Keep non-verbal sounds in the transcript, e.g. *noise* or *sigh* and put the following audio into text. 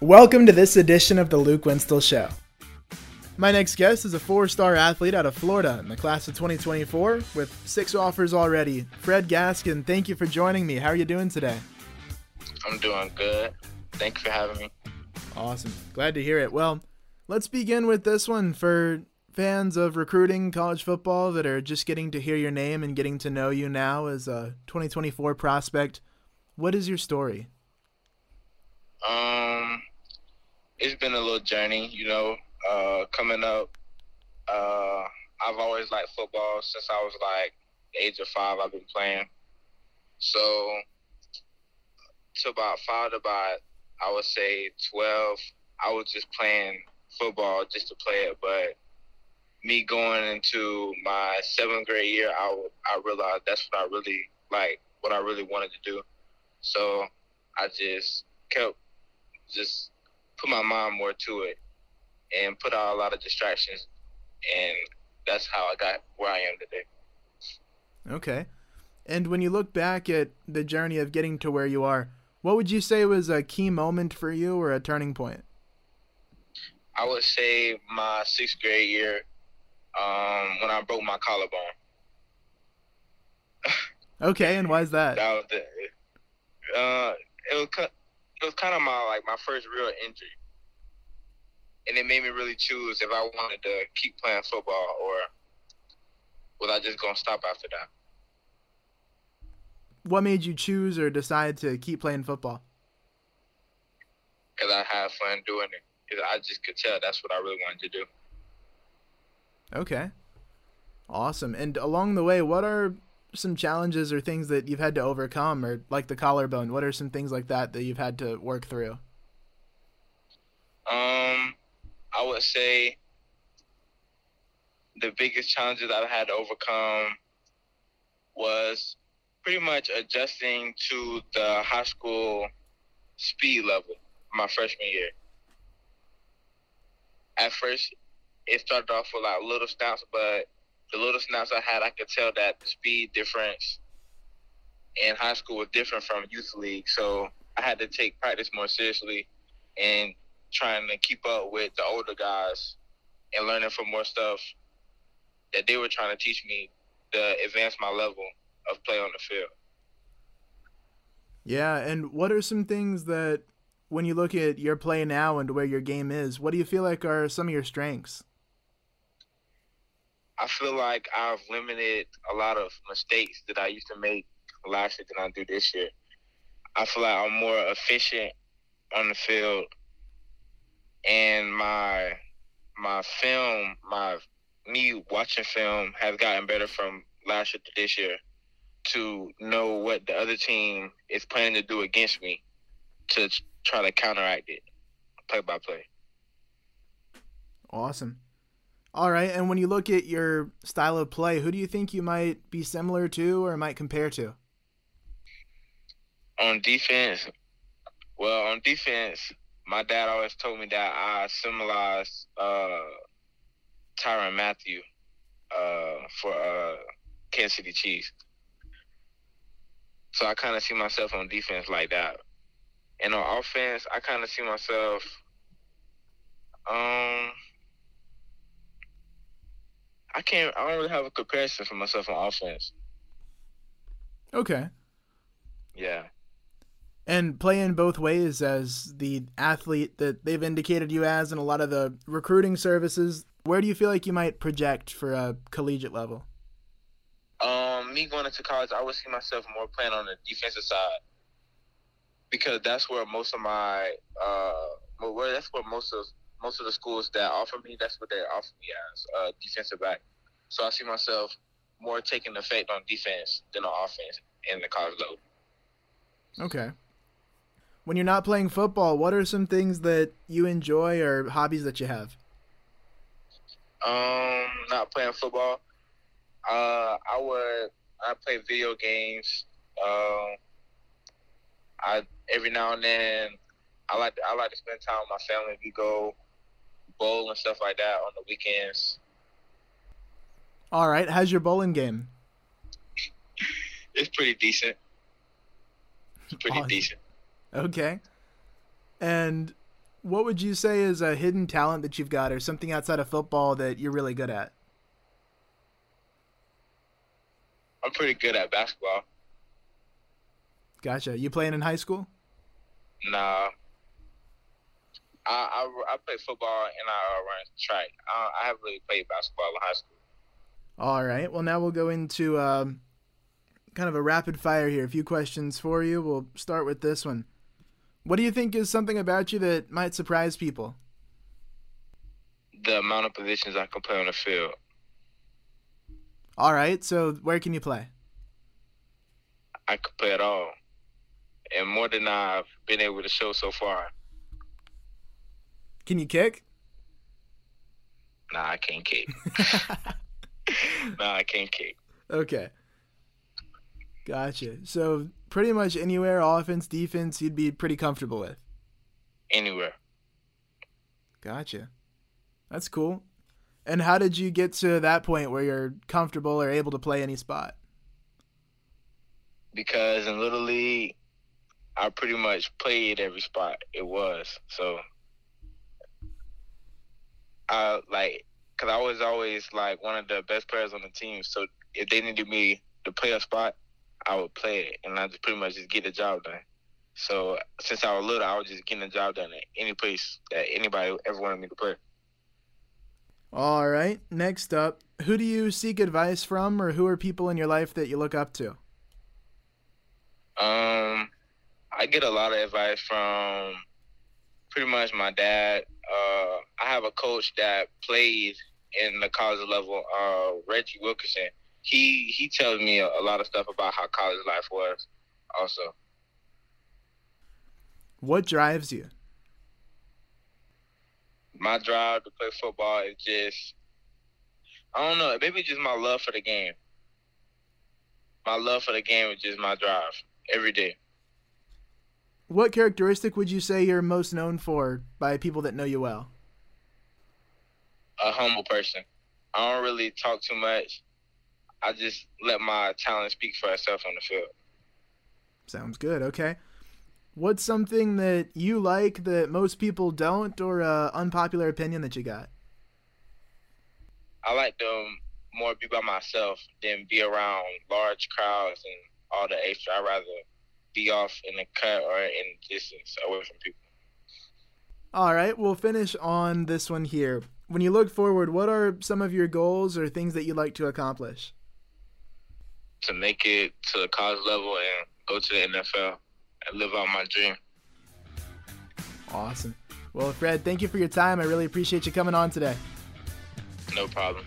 Welcome to this edition of the Luke Winstel Show. My next guest is a four star athlete out of Florida in the class of 2024 with six offers already. Fred Gaskin, thank you for joining me. How are you doing today? I'm doing good. Thank you for having me. Awesome. Glad to hear it. Well, let's begin with this one for fans of recruiting college football that are just getting to hear your name and getting to know you now as a 2024 prospect. What is your story? Um, it's been a little journey, you know. Uh, coming up, uh, I've always liked football since I was like the age of five. I've been playing. So, to about five to about I would say twelve, I was just playing football just to play it. But me going into my seventh grade year, I I realized that's what I really like, what I really wanted to do. So I just kept just put my mind more to it and put out a lot of distractions and that's how I got where I am today. Okay. And when you look back at the journey of getting to where you are, what would you say was a key moment for you or a turning point? I would say my sixth grade year, um, when I broke my collarbone. okay, and why is that? *laughs* that was the, uh, it was it was kind of my like my first real injury, and it made me really choose if I wanted to keep playing football or was I just gonna stop after that. What made you choose or decide to keep playing football? Because I had fun doing it. Cause I just could tell that's what I really wanted to do. Okay. Awesome. And along the way, what are some challenges or things that you've had to overcome, or like the collarbone? What are some things like that that you've had to work through? Um, I would say the biggest challenges I've had to overcome was pretty much adjusting to the high school speed level my freshman year. At first, it started off with like little snaps, but the little snaps I had, I could tell that the speed difference in high school was different from youth league. So I had to take practice more seriously and trying to keep up with the older guys and learning from more stuff that they were trying to teach me to advance my level of play on the field. Yeah, and what are some things that when you look at your play now and where your game is, what do you feel like are some of your strengths? I feel like I've limited a lot of mistakes that I used to make last year than I do this year. I feel like I'm more efficient on the field, and my my film, my me watching film has gotten better from last year to this year to know what the other team is planning to do against me to try to counteract it play by play. Awesome. All right, and when you look at your style of play, who do you think you might be similar to or might compare to? On defense, well, on defense, my dad always told me that I symbolize uh, Tyrann Mathieu uh, for uh, Kansas City Chiefs. So I kind of see myself on defense like that. And on offense, I kind of see myself. Um, I can't. I don't really have a comparison for myself on offense. Okay. Yeah. And playing both ways as the athlete that they've indicated you as in a lot of the recruiting services, where do you feel like you might project for a collegiate level? Um, me going into college, I would see myself more playing on the defensive side because that's where most of my uh, where that's where most of most of the schools that offer me, that's what they offer me as uh, defensive back. So I see myself more taking effect on defense than on offense in the college level. Okay. When you're not playing football, what are some things that you enjoy or hobbies that you have? Um, not playing football. Uh, I would. I play video games. Um, I every now and then I like to, I like to spend time with my family. We go bowl and stuff like that on the weekends. All right, how's your bowling game? it's pretty decent. It's pretty awesome. decent. Okay. And What would you say is a hidden talent that you've got, or something outside of football that you're really good at? I'm pretty good at basketball. Gotcha. You playing in high school? Nah. I I, I play football and I uh, run track. I, I haven't really played basketball in high school. All right. Well, now we'll go into um, kind of a rapid fire here. A few questions for you. We'll start with this one. What do you think is something about you that might surprise people? The amount of positions I can play on the field. All right. So, where can you play? I could play it all, and more than I've been able to show so far. Can you kick? Nah, I can't kick. *laughs* *laughs* *laughs* nah, I can't kick. Okay. Gotcha. So pretty much anywhere, offense, defense, you'd be pretty comfortable with. Anywhere. Gotcha. That's cool. And how did you get to that point where you're comfortable or able to play any spot? Because in Little League, I pretty much played every spot it was. So I like, cause I was always like one of the best players on the team. So if they needed me to play a spot, I would play it, and I just pretty much just get the job done. So since I was little, I was just getting the job done at any place that anybody ever wanted me to play. All right. Next up, who do you seek advice from, or who are people in your life that you look up to? Um, I get a lot of advice from pretty much my dad. Uh, I have a coach that played in the college level, uh, Reggie Wilkerson he he tells me a, a lot of stuff about how college life was. Also, what drives you? My drive to play football is just I don't know, maybe just my love for the game. My love for the game is just my drive every day. What characteristic would you say you're most known for by people that know you well? A humble person. I don't really talk too much. I just let my talent speak for itself on the field. Sounds good. Okay. What's something that you like that most people don't, or a unpopular opinion that you got? I like to more be by myself than be around large crowds and all the extra. I'd rather be off in the cut or in distance away from people. All right, we'll finish on this one here. When you look forward, what are some of your goals or things that you'd like to accomplish? to make it to the college level and go to the NFL and live out my dream. Awesome. Well, Fred, thank you for your time. I really appreciate you coming on today. No problem.